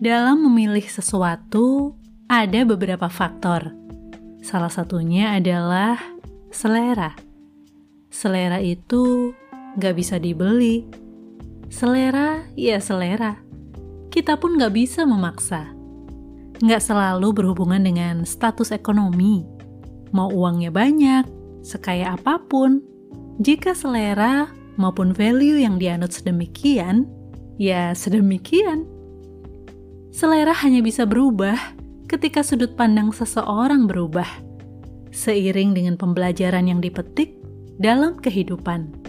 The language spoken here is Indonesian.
Dalam memilih sesuatu, ada beberapa faktor. Salah satunya adalah selera. Selera itu gak bisa dibeli. Selera, ya selera. Kita pun gak bisa memaksa. Gak selalu berhubungan dengan status ekonomi. Mau uangnya banyak, sekaya apa pun, jika selera maupun value yang dianut sedemikian, ya sedemikian. Selera hanya bisa berubah ketika sudut pandang seseorang berubah, seiring dengan pembelajaran yang dipetik dalam kehidupan.